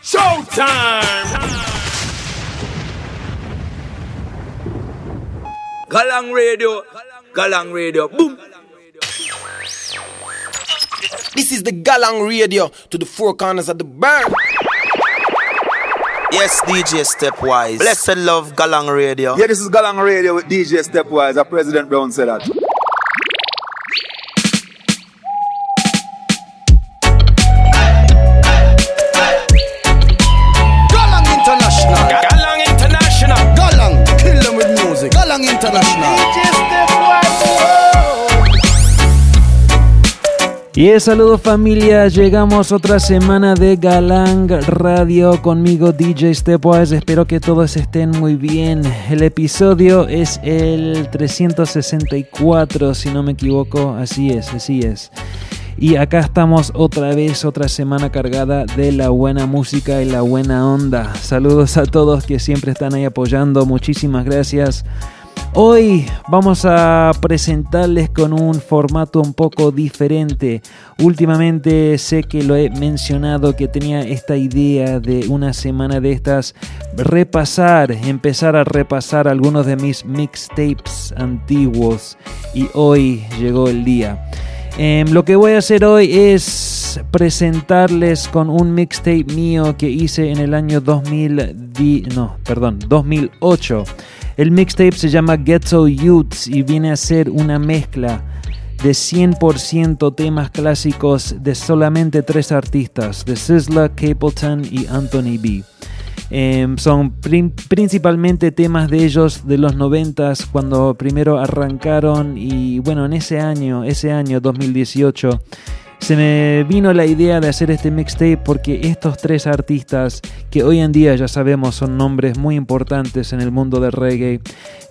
Showtime! Galang Radio, Galang Radio, boom! This is the Galang Radio to the four corners of the bird. Yes, DJ Stepwise. Blessed love Galang Radio. Yeah, this is Galang Radio with DJ Stepwise. Our President Brown said that. Y es saludos familia, llegamos otra semana de Galang Radio conmigo DJ Stepwise, espero que todos estén muy bien. El episodio es el 364 si no me equivoco, así es, así es. Y acá estamos otra vez, otra semana cargada de la buena música y la buena onda. Saludos a todos que siempre están ahí apoyando, muchísimas gracias. Hoy vamos a presentarles con un formato un poco diferente. Últimamente sé que lo he mencionado que tenía esta idea de una semana de estas repasar, empezar a repasar algunos de mis mixtapes antiguos y hoy llegó el día. Em, lo que voy a hacer hoy es presentarles con un mixtape mío que hice en el año 2000, no, perdón, 2008. El mixtape se llama Ghetto Youths y viene a ser una mezcla de 100% temas clásicos de solamente tres artistas, de Sizzla, Capleton y Anthony B. Em, son prin- principalmente temas de ellos de los 90 cuando primero arrancaron y bueno, en ese año, ese año 2018, se me vino la idea de hacer este mixtape porque estos tres artistas, que hoy en día ya sabemos son nombres muy importantes en el mundo del reggae,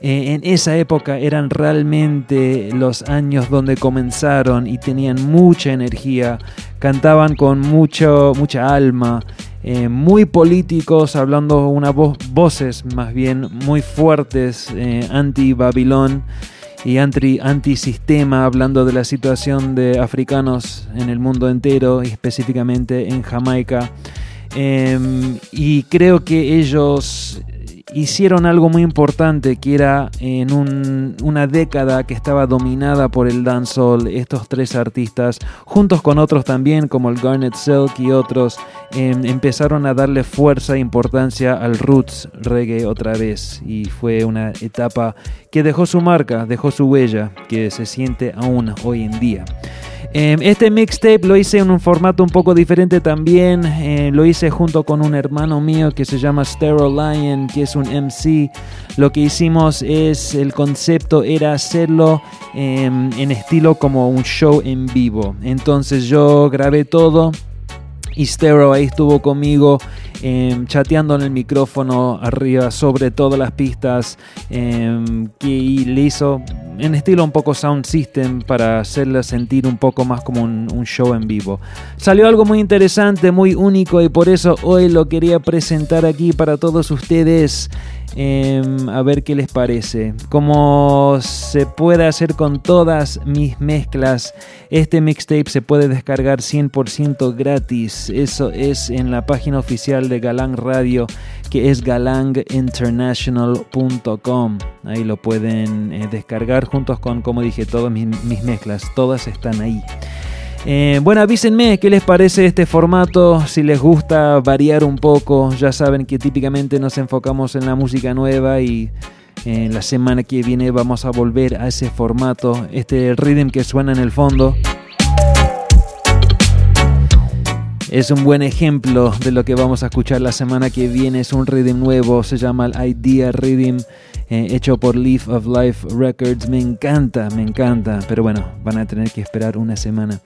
eh, en esa época eran realmente los años donde comenzaron y tenían mucha energía, cantaban con mucho, mucha alma, eh, muy políticos, hablando una voz, voces más bien muy fuertes, eh, anti-Babilón y anti- antisistema, hablando de la situación de africanos en el mundo entero y específicamente en Jamaica. Em, y creo que ellos hicieron algo muy importante que era en un- una década que estaba dominada por el dancehall, estos tres artistas, juntos con otros también como el Garnet Silk y otros, em, empezaron a darle fuerza e importancia al roots reggae otra vez y fue una etapa que dejó su marca, dejó su huella, que se siente aún hoy en día. Eh, Este mixtape lo hice en un formato un poco diferente también. eh, lo hice junto con un hermano mío que se llama Stereo Lion, que es un MC. Lo que hicimos es, el concepto era hacerlo eh, en estilo como un show en vivo. Entonces yo grabé todo. Y ahí estuvo conmigo em, chateando en el micrófono arriba sobre todas las pistas em, que le hizo en estilo un poco sound system para hacerla sentir un poco más como un show en vivo. Salió algo muy interesante, muy único y por eso hoy lo quería presentar aquí para todos ustedes. Em, a ver qué les parece. Como se puede hacer con todas mis mezclas, este mixtape se puede descargar 100% gratis. Eso es en la página oficial de Galang Radio, que es galanginternational.com. Ahí lo pueden eh, descargar juntos con, como dije, todas mis, mis mezclas. Todas están ahí. Eh, bueno, avísenme qué les parece este formato, si les gusta variar un poco, ya saben que típicamente nos enfocamos en la música nueva y eh, la semana que viene vamos a volver a ese formato, este rhythm que suena en el fondo. Es un buen ejemplo de lo que vamos a escuchar la semana que viene. Es un rhythm nuevo, se llama el Idea Rhythm, eh, hecho por Leaf of Life Records. Me encanta, me encanta. Pero bueno, van a tener que esperar una semana.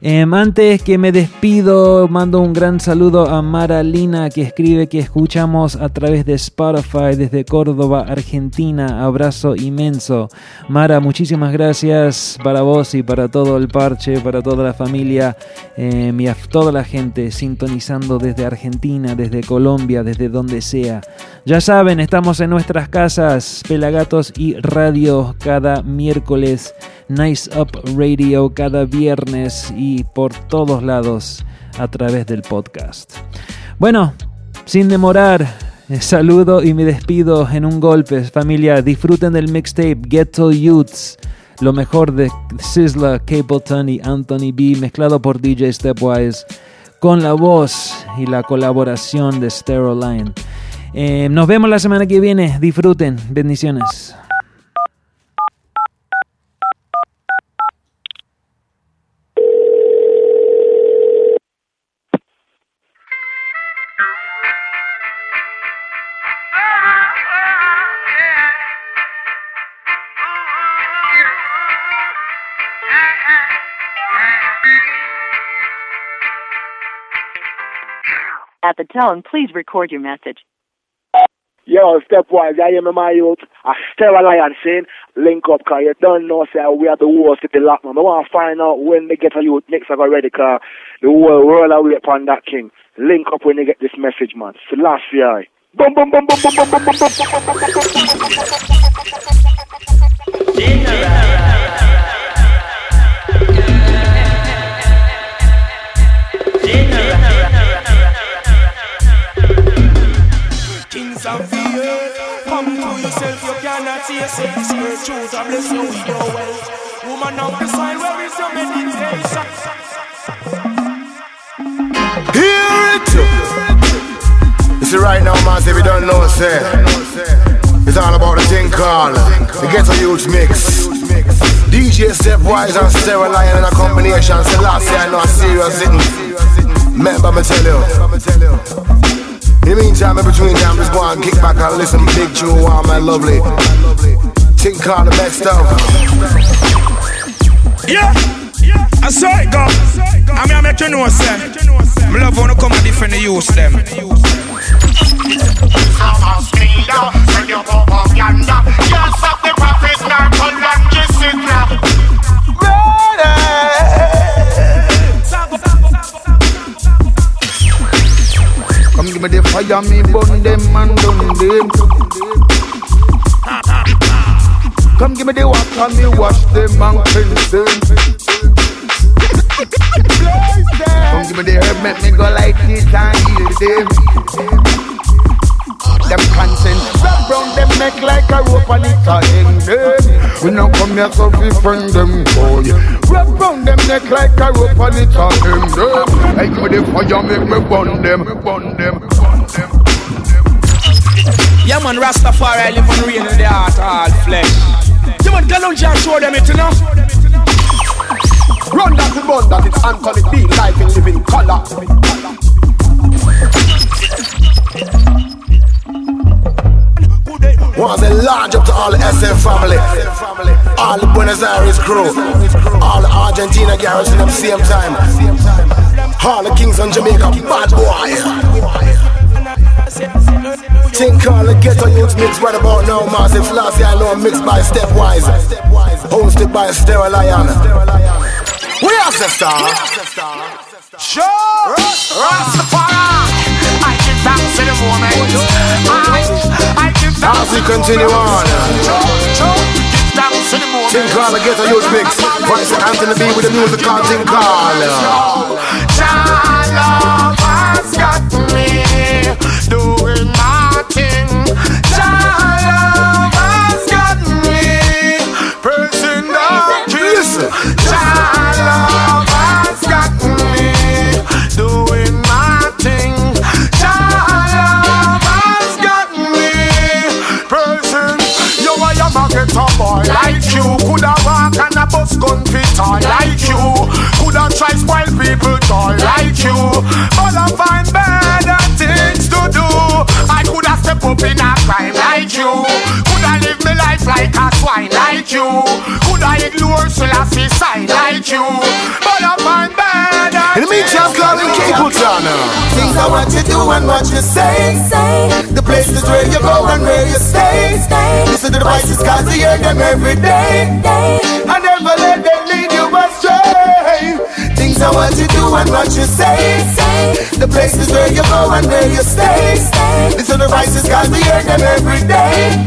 Em, antes que me despido, mando un gran saludo a Mara Lina que escribe que escuchamos a través de Spotify desde Córdoba, Argentina. Abrazo inmenso. Mara, muchísimas gracias para vos y para todo el parche, para toda la familia em, y a toda la gente sintonizando desde Argentina, desde Colombia, desde donde sea. Ya saben, estamos en nuestras casas, Pelagatos y Radio cada miércoles, Nice Up Radio cada viernes y por todos lados. a través del podcast. Bueno, sin demorar, saludo y me despido en un golpe. Familia, disfruten del mixtape Ghetto Youths. Lo mejor de Sizzla, Capleton y Anthony B, mezclado por DJ Stepwise, con la voz y la colaboración de Stereoline. Eh, nos vemos la semana que viene. Disfruten. Bendiciones. At the tone, please record your message. Yo, stepwise, I am my youth. I still a lion saying, link up, cause you don't know, say, we are the worst city lock, man. I want to find out when they get a youth mix I got ready, cause the world are wait upon that king. Link up when they get this message, man. Selassie. Boom, boom, boom, boom, boom, boom, boom, boom, boom, boom, boom, boom, boom, boom. Kings yourself. Spirit truth, I bless you with your wealth. Woman of the soil, where is your meditation? Hear it! You see, right now, man, if you don't know, say, it's all about the thing called the Ghetto Youth Mix. DJ Stepwise and Sarah Lion in a combination. Year, I know a serious. Remember me tell you. In the meantime, in between time, just go and kick back and listen big tune while my lovely. Think called the best stuff. Yeah, yeah, I saw it go. I mean, I make you know, sir. Me love wanna come and defend the youth them. Come give me the fire, me burn them and done them. Come give me the water, me wash them and cleanse them. Come give me the herb, make me go like this and heal them. Them consent, wrap round them neck like a rope and it's a end them. We now come here so we friend them boy. Wrap round them neck like a rope and it's a end them. Like me the fire, make me burn them, burn them, burn them. Yeah, man, Rastafari live on rain in the heart, all flesh. Yeah, man, Galon John show them it, you know. Run that and run that, it's Anthony B, life in living color. Was a large up to all the SM family, all the Buenos Aires crew, all the Argentina garrison at the same time, all the Kings on Jamaica, bad boy. Think all the ghetto youth mix right about now, massive last year I know mixed by Stepwise, hosted by Stereo Lion. We are the star. Sure. Rastafari. I give thanks to the moment. I, I give thanks as we continue on. Tim Carla get a huge mix. Voice of Anthony B with the music called Tim Carla. Child love has got me. Toy like you. Coulda try spoil people toy like you. But I find better things to do. I coulda step up in a crime like you. Coulda live my life like a swine like you. Coulda ignore Selassie sign like you. But I find better In the meantime, calling Capleton. Things are what you do and what you say. The places where you go and where you stay. Listen to the voices cause you hear them every day. I never let them lead you astray. Are what you do and what you say. The places where you go and where you stay. Listen to the voices cause you hear them every day.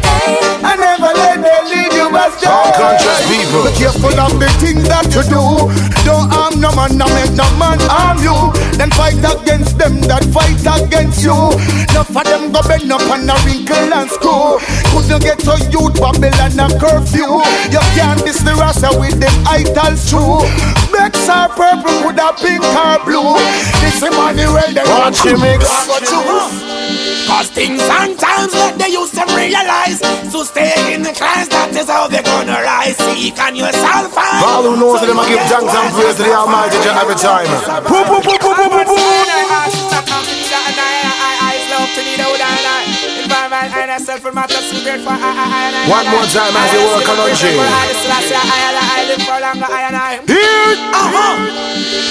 I never let them lead you astray. Unconscious people. Be careful of the things that you do. Don't harm no man, no make no man harm you. Then fight against them that fight against you. Enough of them go bend up on a wrinkle and screw. Couldn't get to youth Babylon a curfew. You can't diss the rasta with them idols true. Bex are purple, could have pink or blue. This Emmanuel, they Watch you mix. Cause things and times that they used to realize So stay in the class, that is how they're gonna rise Seek on yourself and All who knows them, I give thanks and praise to the Almighty Jah every time. Boom, boom, boom, boom, boom, boom, boom. One more time as you work on G.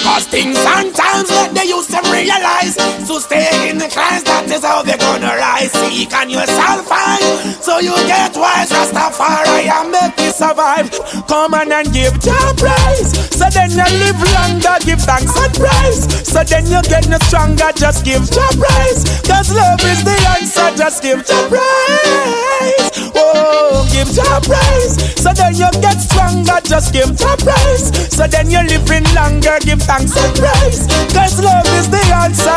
Cause things and times that they used to realize So stay in the class, that is how they're gonna rise Seek on yourself and so you get wise Rastafari and make you survive Come on and give your praise So then you live longer, give thanks and praise So then you get no stronger, just give your praise Cause love is the answer, just give your praise Oh, give your praise. So then you get stronger, just give your praise. So then you're living longer, give thanks and praise. Cause love is the answer.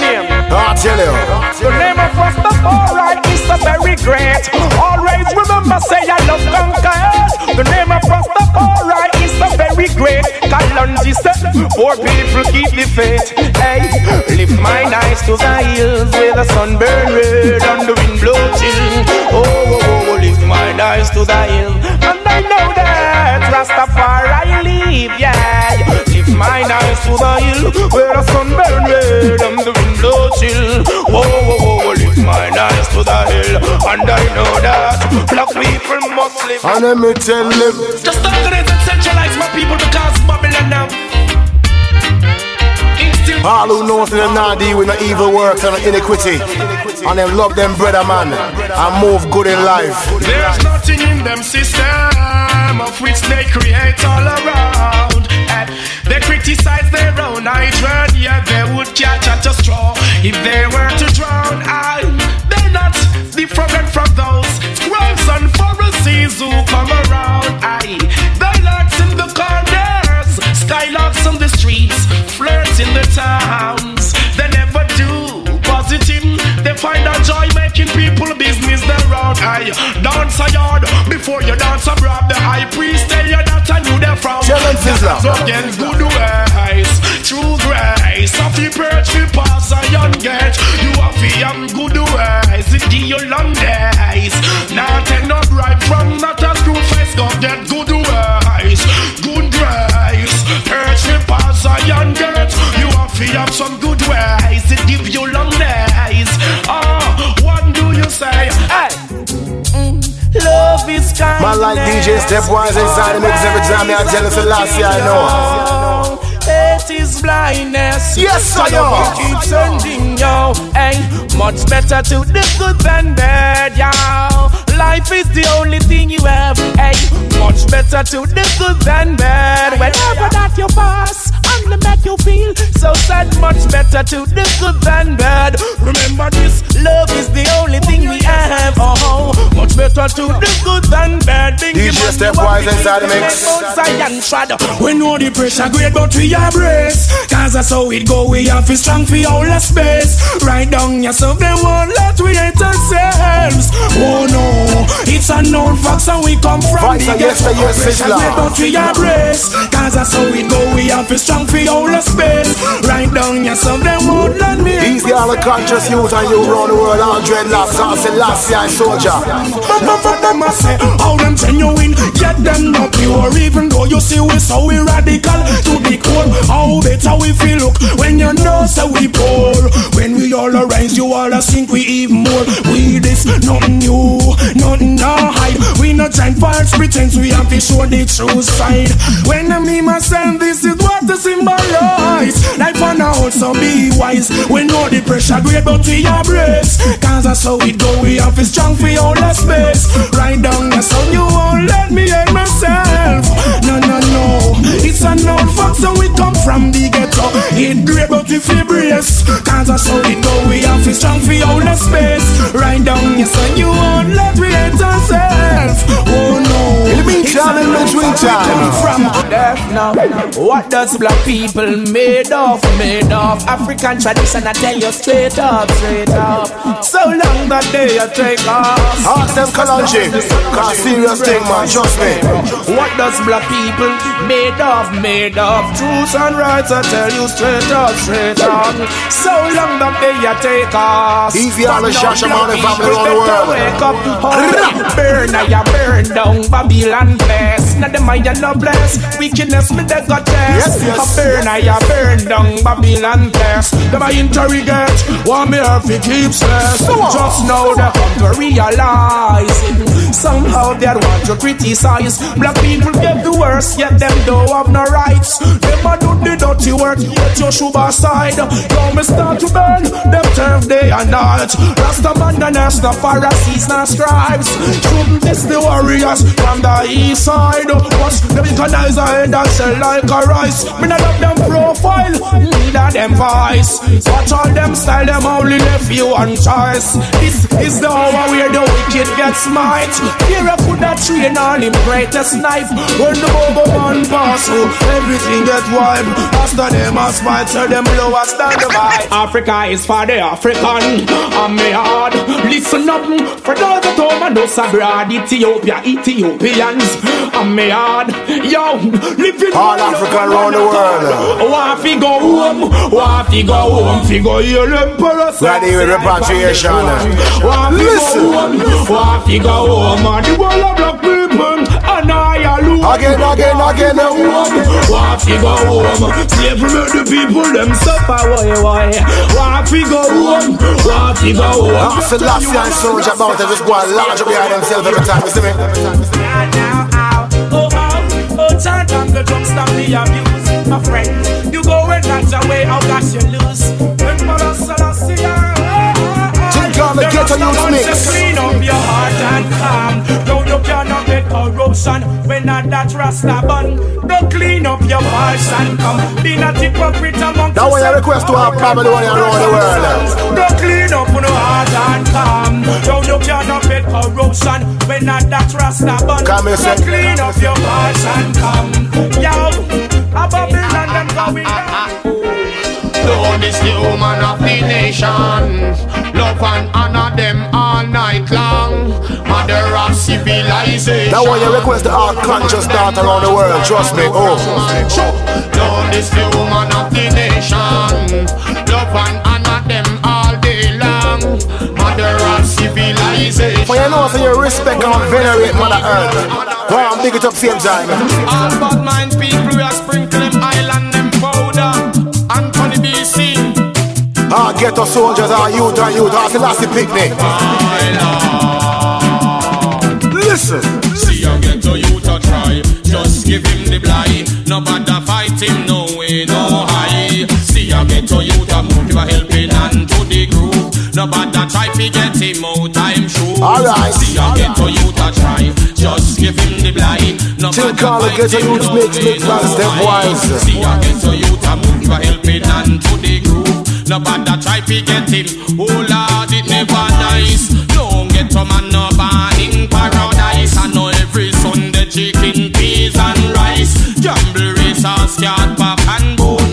Name. I tell you. The name of Rastafari is so very great. Always remember say I love conquers The name of Rastafari is so very great. Kalonji said, poor people keep the faith. Hey, lift mine eyes to the hills Where the sun burn red and the wind blow chill. Oh, oh, oh, oh lift mine eyes to the hill. And I know that Rastafari live, yeah. Lift mine eyes to the hill Where the sun burn red and the wind blow chill. Whoa, whoa, whoa, lift mine eyes to the hill. And I know that black people must live. And let me tell them. Just organize and centralize my people because Babylon now All who knows them not deal with no evil works and no iniquity. And them love them brother man and move good in life. There's nothing in them system of which they create all around. And they criticize their own hatred, yeah, they would catch at a straw if they were to drown. I, they're not different from those scribes and Pharisees who come around. I, flirts in the towns. They never do positive. They find a joy making people business their own. I dance a yard before you dance abroad. The high priest tell you that I knew they're from. Them, Sizzla. So again, good ways, true grace. Of the perch, we pass a young gate. You have the young good ways, it give you long days. Now take no bribe from not a screw face. Go get good ways, good grace. Perch, we pass a young gate. You have to some good ways, it give you long days. Oh, what do you say? Hey. Mm, Love is kind. Man like DJ Stepwise inside the mix every time I tell us the last year I know. It is blindness. Yes, I know. can keep sending yo. Hey, much better to the good than bad, yo. Life is the only thing you have. Hey, much better to the good than bad. Whenever that you pass, they make you feel so sad. Much better to the good than bad. Remember this, love is the only thing we have. Oh, better to the good than bad. Bingy DJ man, Stepwise inside the keep mix. Mount Zion trod. We know the pressure great, but we embrace. Cause that's how it go. We have to strong for all the space. Right down yourself, they won't let we hate ourselves. Oh no, it's a known fact, and we come from Facts the are yes, ghetto. sir, yes, Pressure Sizzla. great, but we embrace. Cause that's how it go. We have to strong for all the space. Right down yourself, they won't let me hate Easy all the conscious youth and you round the world all dreadlocks. All say last year soldier. But but them a say how them genuine, yet them not pure. Even though you see we so we radical to the core. How better we feel look when you know so we poor. When we all arise, you all a sink we even more. We this nothing new, nothing to hide. We not trying false pretense, we have to show the true side. When I me myself, this is what to symbolize. Life on a also be wise. We know the pressure great, but we embrace. Cause that's how it go. We have to strong for all the space. Right down the sun, you won't let me hate myself. No, no, no. It's a known fact, so we come from the ghetto. It great, but we feel brace. Cause that's how it go. We have to strong for all the space. Right down the sun, you won't let me hate ourselves. Oh no. In the meantime, in between time. From death now. What does black people made of? Made of African tradition. I tell you straight up, straight up. So long that day I take off. Them Kalonji, cause serious thing man, trust me. What does black people made of? Made of truth and rights. I tell you straight up, straight up. So long that day I take off. Easy on the Shashamane family around the world. Wake up, oh, burn, I burn down Babylon place. Now the mind no bless. Wickedness me they got test. Yes, yes. I burn, I burn down Babylon place. Them I interrogate, want me have to keep stress. Just now they come to realize it. Somehow they want to criticize. Black people get the worst, yet them don't have no rights. Them a do the dirty work, yet you should side. Now me start to burn them turf day and night. Rasta man the nurse, the Pharisees, the scribes. Shouldn't this the warriors from the east side? Watch them recognize a head and sell like a rice. Me not love them profile, neither them voice. Watch all them style, them only left you one choice. This is the hour where the wicked get smite. Here I put that train on him greatest knife. When the bobo man pass through, everything get wipe. After them a spite, so them blow us down the vibe. Africa is for the African. I'm me hard. Listen up for those at home and those abroad. Ethiopia, Ethiopians. I'm me hard. Yo, living All African around the world. Want fi go home, want fi go home, fi go hear emperor say. Ready with repatriation. Want fi Listen. go home, want go home, and the world of black people, and I alone. Again, again, again. Want fi go home, slavery make the people them suffer, why, why? Want fi go home, want fi go home. Ah, Selassie and Soldier about it, just go and large up behind themselves every time, you see me? Oh, oh, oh, turn down the drum, stop the abuse, my friend. You go and dance away, how gosh you lose. When Mother Selassie, oh, oh, Think on the ghetto youth mix. Calm. No, you cannot get corruption when not that rasta bun. Don't clean up your voice and come. Be not hypocrite among That one you request to our you're around the world. Don't clean up no heart and calm. No, you cannot get corruption when not that rasta bun. Come here, Don't clean up your voice and come. Yo, a Babylon them going down. Lord is the woman of the nation. Love and honor them all night long. Mother of civilization. That one you request to our conscious dance around the world, trust me. Oh. Lord is the woman of the nation. Love and honor them all day long. Mother of civilization. For you know, so you respect and venerate Mother Earth. Go on, big it up same time. All bad mind people we are sprinkle ghetto soldiers, youth, youth, our Selassie picnic. Listen. See you get to you to try. Just give him the blind. No bother fight him, no way, no high. See you get to you to move helping hand to the groove. No bother try to get him out time shoes. Alright. See you get to you to try. Just give him the blind. No Till bother call fight ghetto him, youth no mix, way, mix, no man, step high. wise. See you get to you to move your helping hand to the groove. No bother try to get him. Oh Lord, it never nice. No get to man no bad in paradise. I know every Sunday chicken, peas and rice. Gamble race pop and bone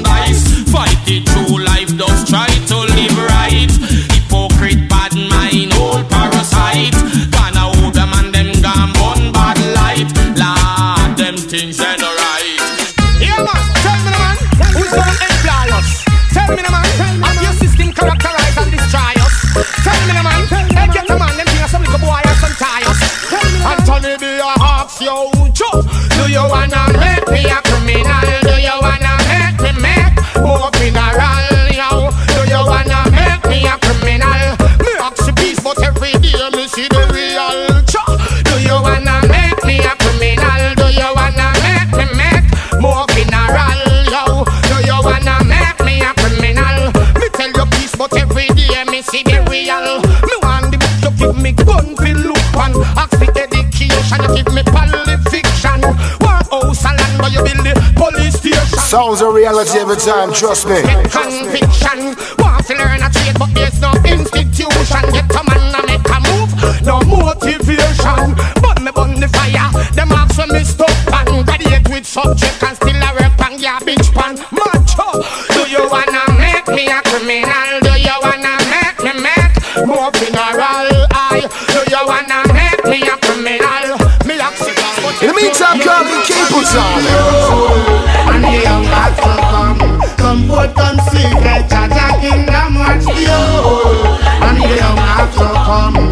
sounds a reality every time, trust me. Conviction, want to learn a trade, but there's no institution. Get a man and make a move, no motivation. But me burn the fire, The marks when me stop and graduate with subject and still a rep and yeah, bitch pan. Macho, do you wanna make me a criminal? Do you wanna make me make more funeral? I, do you wanna make me a criminal? Me oxygen. In the meantime, come and keep us on.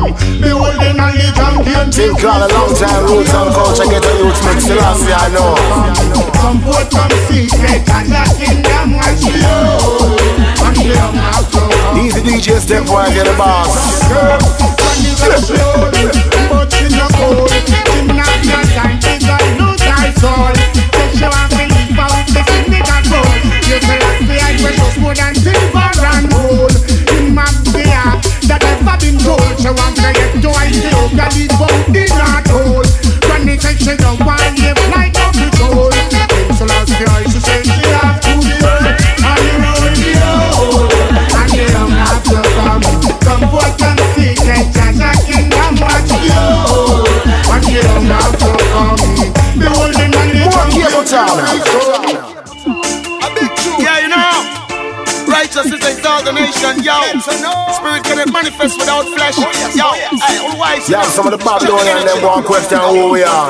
Come. Behold the knowledge and gain. A long time roots and culture get a youth mix the last I know. Come forth, come see the Jaja kingdom watch the old. And the. Easy DJ step boy get the boss. Spirit can manifest without flesh, yo. Hey, all wise. Yeah, some of the Babylonian them want question who we are.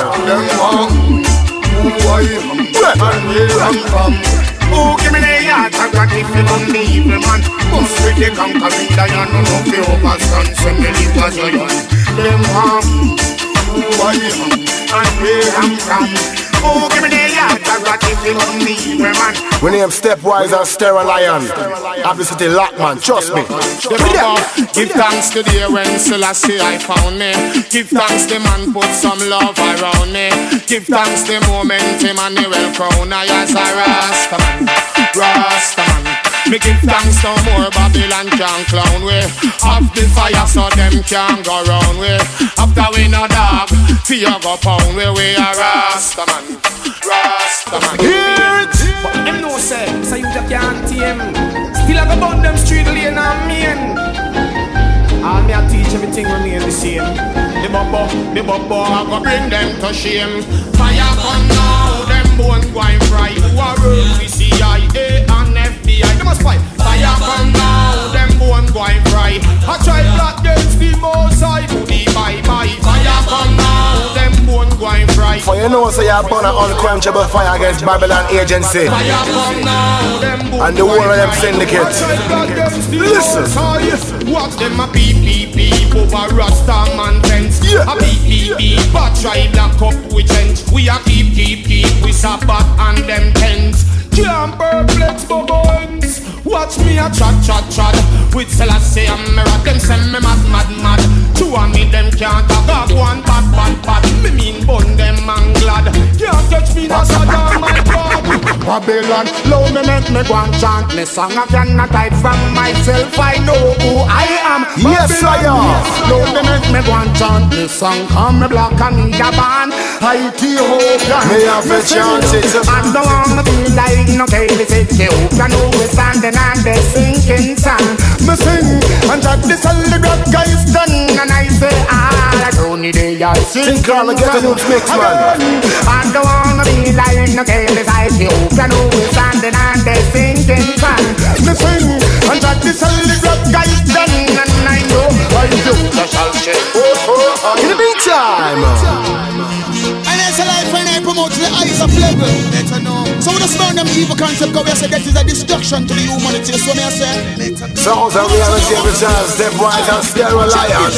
Oh, give me the heart I got if you don't the evil man? Bust with the conquering lion No no fi overstand Send me live as a young Them ham Who I am um, And where I'm from Oh, give me the heart I got if you don't the man Stepwise and Lion. Publicity Lockman, trust me. Give thanks to the when Selassie I found me. Give thanks the man put some love around me. Give thanks the moment Emmanuel crown I as a Rastaman, Rastaman. Me give thanks no more Babylon can clown we. Off the fire so them can go round we. After we no dog, fear go pound we. We a Rastaman, Rastaman. Hear it! But them know say, so you just can't tame Still I go burn them street lane and mean All me I teach everything remain the same The bubble, the bubble, I go bring them to shame. Fire come now, them bone going fry. Who are work with CIA and FBI? They must fight. Fire come now, them bone going fry. I try black against the most I do the bye bye. Fire come now, them bone going fry. For you know, so you're born an unquenchable fire against Babylon agency. Fire come now, them And the whole of them syndicate. Listen. Watch them a beep beep beep over Rasta man fence. A beep beep beep, but try black up we trench. We a keep keep keep we sabbat and them tents. Can't perplex bones. Watch me a chat chat chat with Selassie and Mera. Them send me mad mad mad. Two of me them can't talk. One bad bad bad. Me mean bun them man glad. Can't touch me no Saddam my God. Babylon, low me make me go and chant me song. I cannot hide from myself. I know who I am. Yes, I am. Low me make me go and chant me song. Come me black and me a band. Ethiopia. Me have a it. I don't wanna be like no Kelly Ethiopia. No, we standing on the sinking sun. Me sing and that the celebrate guys done. And I say, ah, I don't need a yard. Think Carla get a new mix, man. I don't wanna be like no Kelly Ethiopia. No, we standing on the sinking sun. Me sing and that the celebrate guys done. And I know I do the shall shake. In the meantime, And eyes of level. Let her know. So when I burn them evil concept, go we say that is a destruction to the humanity. So me I say, sounds and reality every time. Stepwise and Stereo Lion.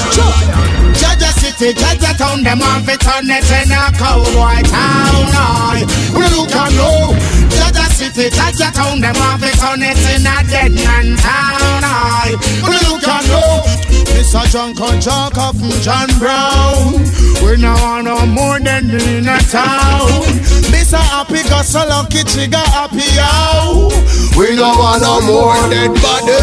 Jaja City, Jaja Town, them want to turn it in a cowboy town. Aye. We look and know. Jaja City, Jaja Town, them want to turn it in a dead man town. Aye. We look and know. Mr. John Conchak of John Brown. We now want no more than in a town. Mr. Happy got so lucky, trigger happy out. We no want no more dead body.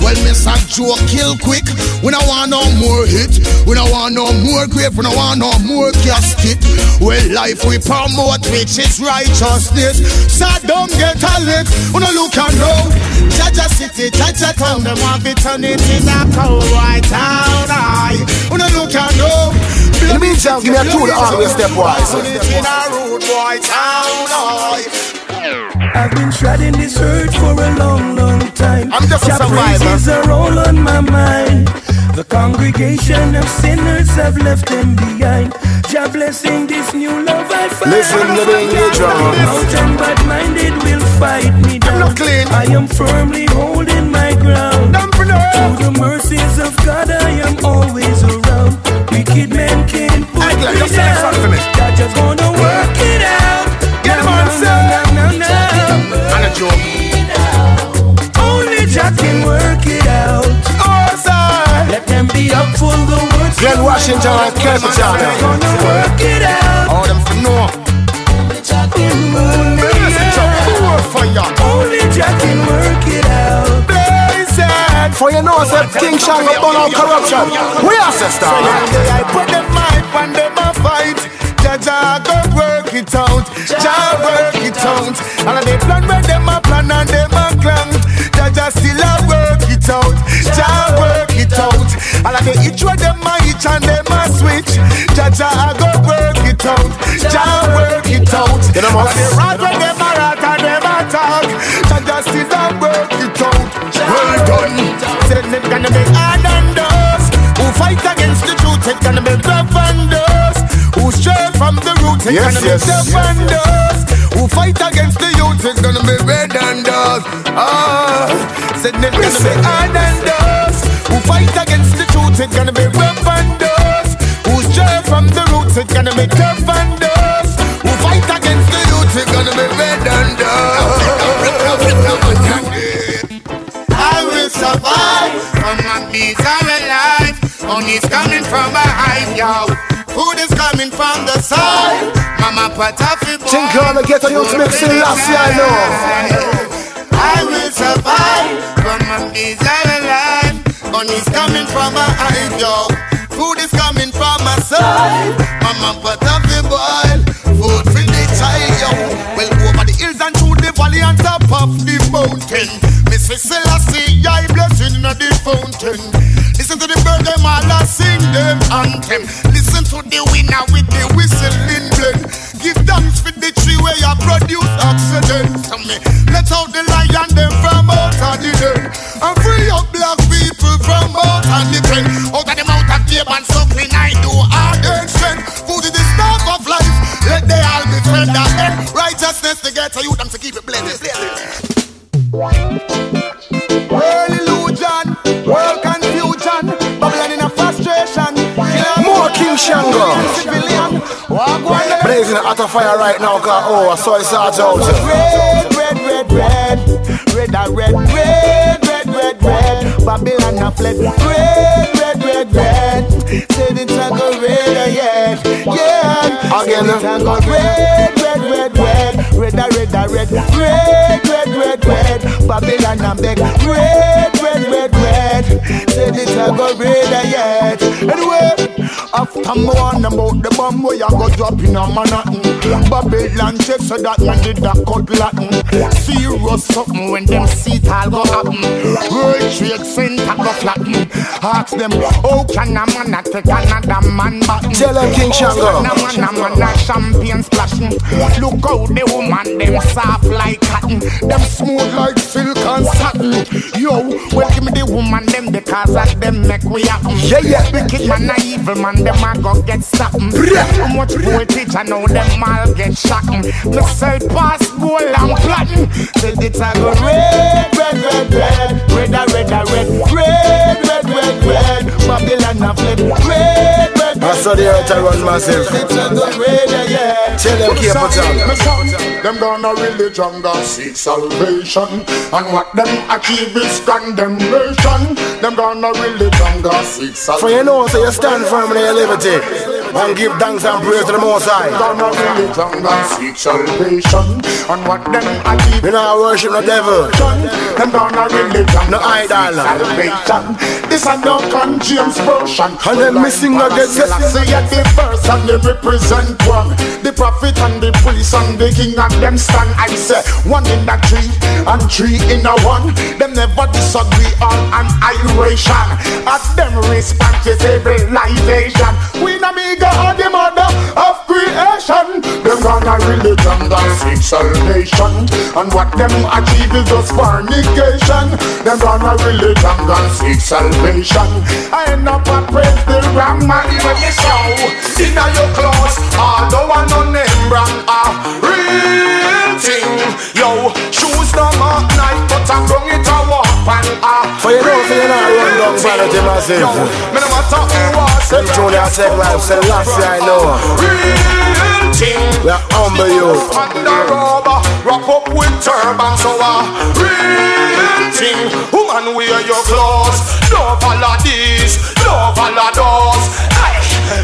Well, Mr. Joe kill quick. We no want no more hit. We no want no more grave. We no want no more casket. Well, life we promote, which is righteousness. Saddam get a lick. We no look and know. Jaja City, Jaja Town, them want to turn it in a cowboy town. Aye. We no look and know. In the meantime, give me a tour all the way Stepwise. Turn it in a rude boy town. Aye. I've been treading this earth for a long, long time. I'm just a Jah survivor. praises are all on my mind. The congregation of sinners have left them behind. Jah blessing this new love I find. Listen to the English Mountain bad minded will fight me down. not clean. I am firmly holding my ground. Through the mercies of God, I am always around. Wicked men can't put me you're saying something to down. God just gonna work it out. Get him on, sir. And a joke. Only Jah can work it out. Oh, sir. Let them be up for the words. Glen Washington and Capleton. Gonna work it out. All them for. Listen to poor fire. Only Jah can work it out. Blazing. For you know, say King Shango burn out corruption. We are sister. I put them mic and them a fight. Jaja go work it out. Jah work it out. And they plan where them a plan and them a clang. Jaja still a work it out. Jah work it out. And they each where them a each and them a switch. Jaja I go work it out. Jah work it out. Off. And they rat where them a rat and them a talk. Jaja still a work it out. Well done. Said it gonna be hard and dust. Who fight against the truth, it gonna be rough and dust. Who stray from the roots, it Yes, gonna yes. be tough and dust. Who fight against the youth, it's gonna be red and dust. Ah, said it gonna be hard and dust. It gonna be rough and dust. Who stray from the roots, it gonna be tough and dust. Who fight against the youth, it gonna be red and dust. I will survive. From my are alive. Money's coming from behind, yo. Food is coming from the side. Mama put off it. Think on the ghetto youth mixing last year, I know. I will survive. From my are alive. Money's coming from my behind, yo. Food is coming from my side. Mama put off the boil. Food for the child, yo. Well, over the hills and through the valley on top of the mountain. Mrs. Selassie, I blessing in the fountain. Listen to the bird, them all a sing them anthem. Listen to the winner with the whistling blend. Give thanks for the tree where you produce oxygen. Let out the lion them from out of the den. Of the pen. Out of the mouth of cave and suckling, I do hard and strength. Food is the staff of life. Let they all be fed and righteousness to get to you, them to keep it blessed. World illusion, world confusion, Babylon in a frustration. More King Shango. Civilian, walk one day. Blazing out of fire right now, cause oh, I saw it start out. Red, red, red, red, red, red, red, red, red, red. Babylon a fled. Red, red, red, red. Say the tango red, yeah, yeah. Again, Say the uh, tango red, red, red, red, red, red, red, red, red, red, red. Babylon a beg. Red, red, red, red. Say the tango red, yeah. After warn about the bomb where you go drop in a Manhattan. Babylon check so that man did that cut Latin. Serious something when them see it all go happen. World Trade Center go flatten. Ask them, how can a man a take another man button? Tell them King Shango. How can a man a man a champagne splashing? Look how the woman them soft like cotton. Them smooth like silk and satin. Yo, well give me the woman them the cause of them make we happen. Yeah, yeah. Wicked man a evil man them a go get something. How much voltage I know them all get shot. Me say pass gold and platinum. Say it's a go red, red, red, red, red, a red, a red, red, red, red, red. Babylon a flip, red, I saw the earth run massive. A go red, yeah. Tell them keep it on. Them gonna religion go seek salvation, and what them achieve is condemnation. Them gonna religion go seek salvation. For you know, so you stand firm in your liberty and give thanks and praise to the Most High. Gonna religion go seek salvation, and what them achieve. You know, I worship the devil. Them gonna religion No idol. salvation. This a no King James version. And them missing again. Say at the verse and they represent one. The prophet and the priest and the king and them stand. I say one in a tree and three in a one. Them never disagree on an iration. At them respond to civilization. We no big God the mother of creation. Them gone a religion that seeks salvation, and what them achieve is just fornication. Them gone a religion that seeks salvation. I end up a praise the you show inna your clothes. Although I no name brand a real thing. Yo, shoes no mark night, but I bring it a walk and a. For you know, for you know, run down vanity massive. Yo, me no matter who was. Them truly I said life, say last year I know. Real thing. We are humble you. Under rubber, wrap up with turban, so a real thing. Woman, wear your clothes. No follow this, no follow those.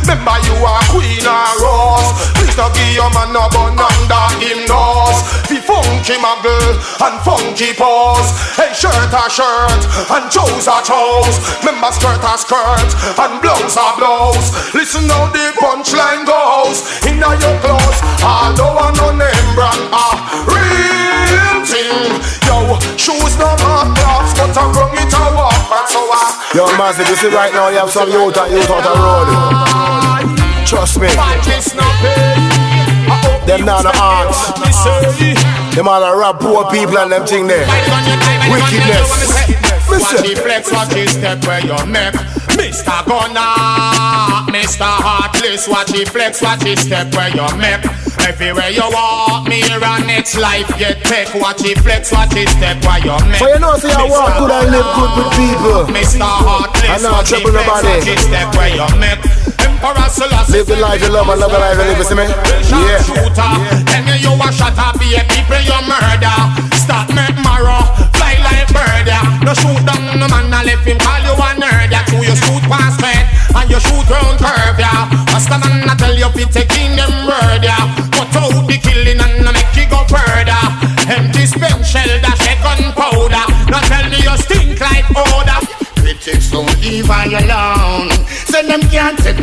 Remember you are queen or rose. Please don't give your man no bun under him nose. Be funky muggle and funky pose. Hey, shirt a shirt and toes a toes. Remember skirt a skirt and blouse a blouse. Listen how the punchline goes. Inna your clothes, although I no name brand a real thing. Shoes no mark clocks, but I bring it a walk and so I. Yo, massive, you see right now you have some youth and youth out the road. Trust me. Them down the arts. Them all a rap poor people and them thing there. Wickedness. Watch the flex, watch the step where you make Mr. Gunner, Mr. Heartless Watch the flex, watch the step where you make Everywhere you walk, me and next life get tech Watch the flex, watch the step where you make For you know, say I walk good and live good with people. Mr. Heartless, I know the trouble watch the step where you make Live the life you love and love the life you live, you see me? Yeah. shooter. Me you a shot up, be a people you murder. Stop make marrow, fly like bird. yeah. No shoot down no man, I left him call you a nerd. Yeah, true you shoot past straight and you shoot round curve. Yeah, the man I tell you fi taking them word?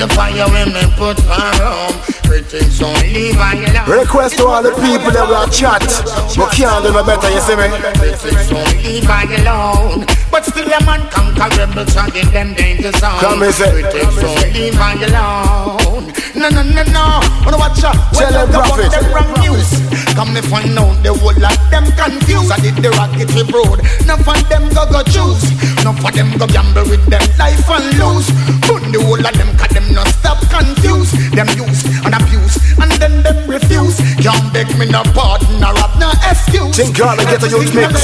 The fire when me put her home. Critics I alone. Request to all the people that will chat, but can't do no better, you see me? Critics I alone. But still a man conquerable so in them danger zone. Come here, say. Critics I alone. No, no, no, no. Wanna watch out. Tell them prophet. them wrong news. Come me find out the whole lot them confused. I did the rocket we road. None of them go go choose. None of them go gamble with them life and lose. Put the whole of them cause them not stop confused. Them use and abuse and then them refuse. Can't beg me no pardon or have no excuse. Think God and get a youth mix.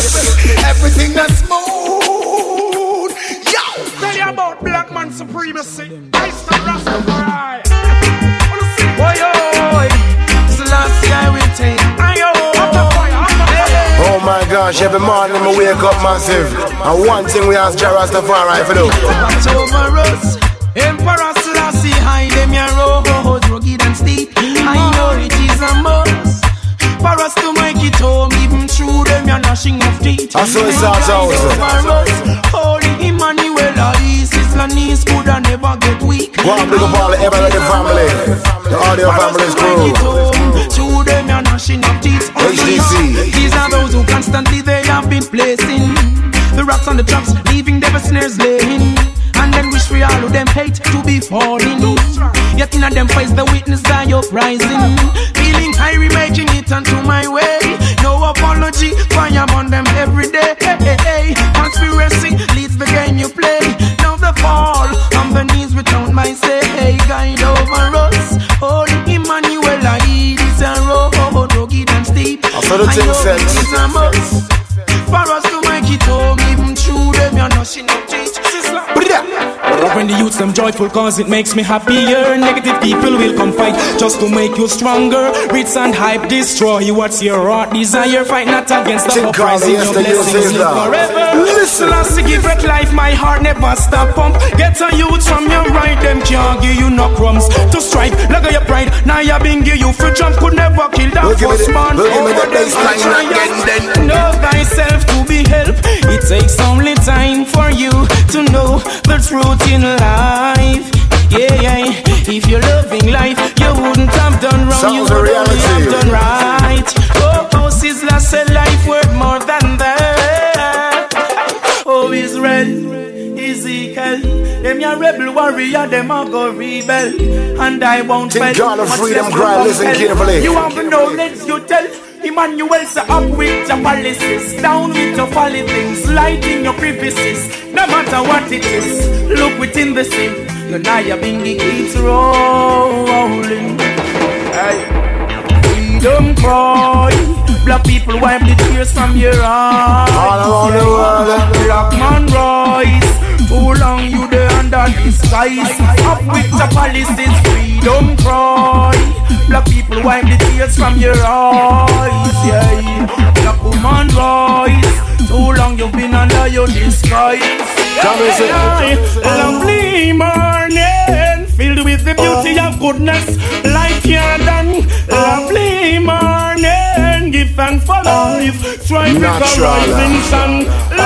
Everything that's smooth. Yo. Tell you about black man supremacy. I stand Rastafari. Boy, oh, oi. It's the last guy will take. Gosh, every morning I wake up massive. And one thing we ask Jah Rastafari for do. Emperor Selassie, hide them your roads, rugged and steep. I know it is a must for us to make it home, even through them your gnashing of teeth. I saw it out. Us, Holy Emmanuel, Isis, Lanis, could I never get weak. And big up all the Everett family. The audio family's crew. Through them your gnashing of. These are those who constantly they have been placing the rocks on the traps, leaving devil snares laying. And then wish for all of them hate to be falling. Yet in a them face the witness die uprising. Feeling high, making it onto my way. No apology, fire on them every day. Conspiracy leads the steep. I saw When the youths them joyful cause it makes me happier. Negative people will come fight just to make you stronger. Ritz and hype destroy what's your heart desire? Fight not against the uprising Your blessings live forever. Listen. Listen, give it life, my heart never stop pump. Get a youth from your right, them can't give you no crumbs. To strive, look at your pride, now you been give you for jump Could never kill that me first man. look, give me the over them baseline again, then. Know thyself to be helped. It takes only time for you to know the truth in life. Yeah, yeah. If you're loving life, you wouldn't have done wrong. you Sounds a would only reality. have done right. Oh, oh, Sizzla said life worth more than that. Oh, Israel, Ezekiel. Them your rebel warrior, them a go rebel. And I won't Think God of freedom cry, listen carefully. You have no knowledge, you tell. Emmanuel say up with your policies, down with your folly things, light in your crevices. No matter what it is, look within the sea. Your Nyabinghi keeps rolling. Hey. Freedom cry. Black people wipe the tears from your eyes. All around the world. Black man rise. Too long you there under the skies. Up with the policies, freedom cry. Black people wipe the tears from your eyes. Yeah. Black woman rise. Too long you've been under your disguise. Say. Lovely morning, filled with the beauty of goodness, like you're done. Lovely morning, give thanks for life, strive with the rising sun.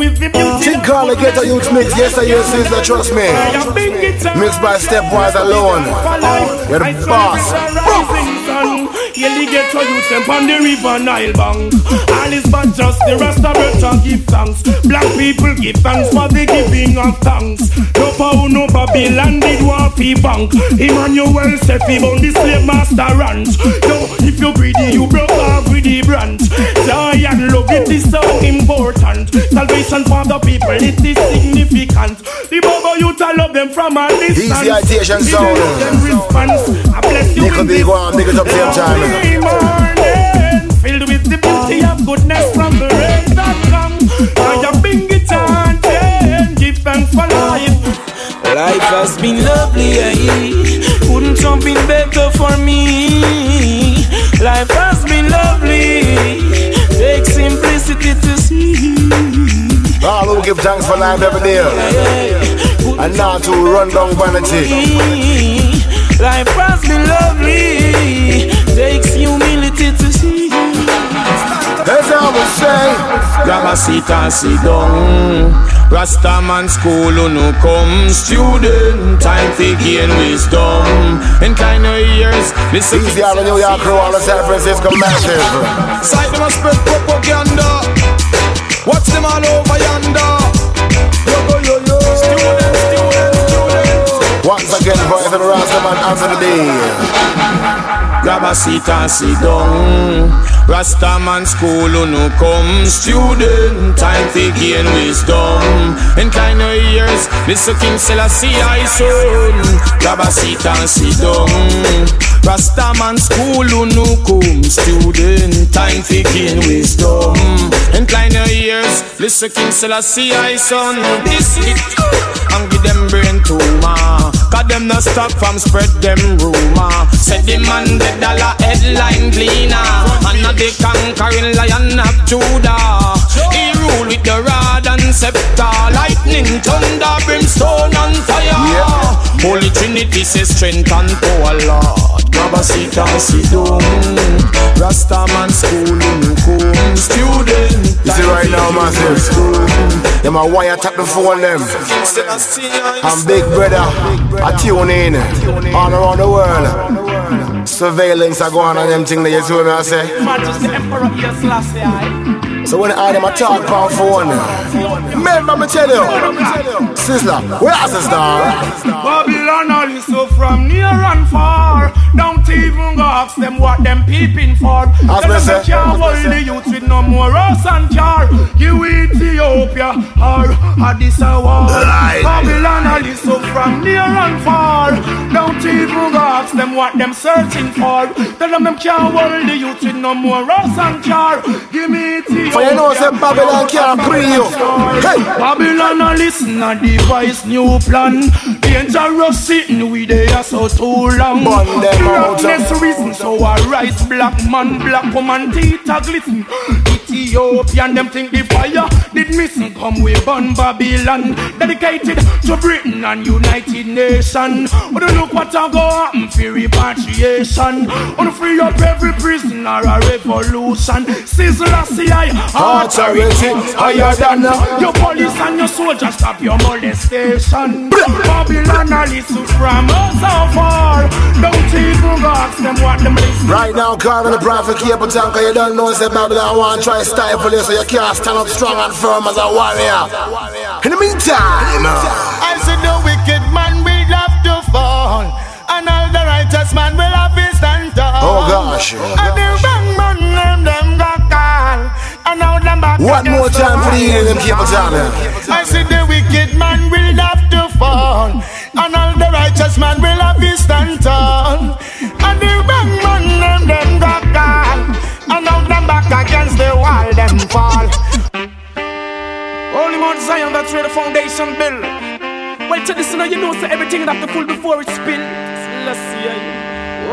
With the beauty Think God get a youth mix, yes I hear sister, trust me. Mixed by Stepwise alone. You're the boss. Get to youth them on the river Nile bank. All is but just the rest Rasta better give thanks. Black people give thanks for the giving of thanks. No power, no Babylon want fi bank. Emmanuel said fi bound the slave master ranch. Yo, if you're greedy, you broke off with the branch. Joy and love it is so important. Salvation for the people it is significant. The Bobo youth I love them from a distance. Easy citation sound. Them response. I bless you They could in be this going, big it up same time. Morning, filled with the beauty of goodness from the rain that come. I am bring it give thanks for life. Life has been lovely, eh? Couldn't have been better for me. Life has been lovely. Take simplicity to see. All who give thanks for life every day. And not to run down vanity. Life has been lovely. Takes humility to see. That's how we say. Grab a seat and sit down. Rastaman school who no come student. Time to gain wisdom. In kind of years, listen. Easy out of New York crew, all of San Francisco massive. Sight them a spread propaganda. Watch them all over yonder. Yo, yo, yo, yo. Students, students, students. Once again, voice of the Rastaman answer the day. Grab a seat and sit down. Rastaman school who no come student. Time to gain wisdom. In kind of years, Mr. King Selassie I son. Grab a seat and sit down. Rastaman school come student. Time to gain wisdom. In kind of years, Mr. King Selassie I son. This it and give them brain tumor. Cause them no stop from spread them rumor. Said the man the dollar headline cleaner. And not the conquering lion of Judah. Rule with the rod and scepter. Lightning, thunder, brimstone and fire. Holy Trinity says strength and power, Lord. Grab a seat and sit down. Rastaman school in come student. You see right now, massive. Them a wire tap the phone them. And big brother, I tune in all around the world. Surveillance are going on them thing that you see me I say. Majesty Emperor here, Selassie I. So when I them a talk on phone, remember me tell you, Sizzla, where is this dog? Babylon all is so from near and far. Don't even go ask them what them peeping for. As Tell them say. they can't hold the youth with no more us and jar. You Ethiopia or Addis Ababa. Right. Babylon all is so from near and far. Don't even go ask them what them searching for. Tell them them can't hold the youth with no more us and jar. Give me Ethiopia. For you know, say Babylon can't free you. Hey. Babylon a listen a device new plan. Dangerous sitting we there so too long. Burn them out. Blackness reason so I rise black man, black woman teeth a glisten. Ethiopian them think the fire did missing come we burn Babylon. Dedicated to Britain and United Nations. But look what I go happen for repatriation. On free up every prisoner a revolution. Sizzle a CI Authority higher than your police and your soldiers stop your molestation. Babylon a listen from us so far. Don't even ask them what them listen. Right now, calling the prophet Cape Town, cause you don't know, say Babylon want to try stifle you so you can't stand up strong and firm as a warrior. In the meantime, I said the wicked man will have to fall, and all the righteous man will have to stand tall. Oh gosh. And the wrong man them them got call, and now them back. One more time for the them it on I said the wicked man will have to fall, and all the righteous man will have to stand tall. And the wrong man them them got against the wall them fall. Only Mount Zion, that's where the foundation built. Well, to this, you know, you know, so everything have to full before it's built. Let's see.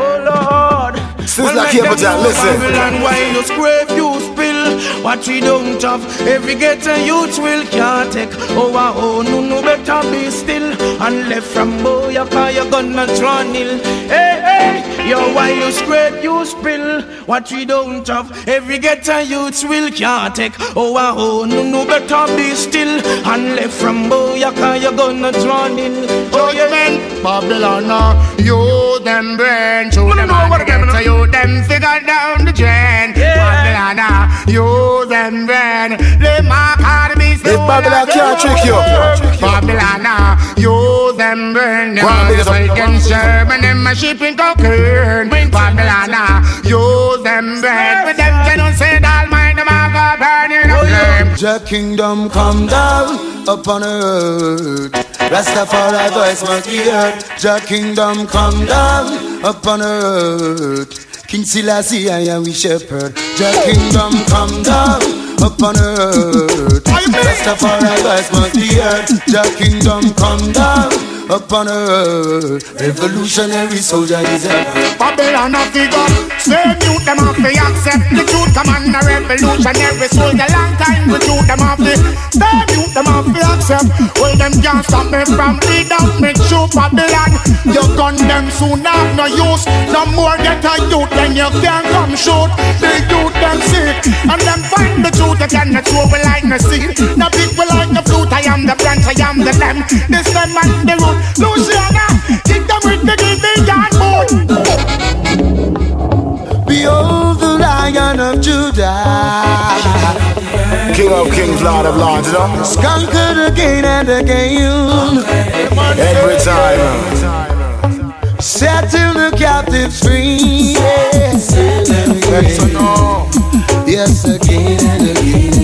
Oh Lord. Sizzla well, Cable them Jack, know listen. Babylon, why you scrape, you spill. What we don't have, every ghetto youth will can't take. Oh, oh, no, no, better be still. And left from boy, you call you gonna draw nil. Hey, hey, yo, why you scrape, you spill. What we don't have, every ghetto youth will can't take. Oh, ah, oh, no, no, better be still. And left from boy, you call you gonna draw nil. Oh, yeah, man. Babylon, uh, you them burn, show them know what again, so you them figure down the drain. Babylon, uh, you them burn, the mark enemies. If Babylon can't trick you. Babylon, uh, you them burn, them Go on, all niggas, the against German, them a shipping cocaine. Babylon, uh, you them burn, with them genocide, all mind them a go burning up flame. Jah kingdom come down upon earth. Rastafari voice must be heard. Jah kingdom come down upon earth. King Selassie, I am we shepherd. Jah kingdom come down upon earth. Rastafari voice must be heard. Jah kingdom come down upon earth. Revolutionary soldier is ever. Babylon a figure Same youth them have to accept The truth. Come on a revolutionary soldier Long time the truth them have to. Same youth them have to accept. Well them can't stop me from lead out me true Babylon. Your gun them soon have no use. No more get a youth then you can come shoot. The youth them sick. And them find the truth you cannot throw like no seed. The people like the flute I am the branch I am the lamb This them and the root Luciana Kick them with the giving God mood Behold the Lion of Judah. King of kings, Lord of lords, you know? It's conquered again and again. Every time. Settle the captives free. Yes, yes again and again and again.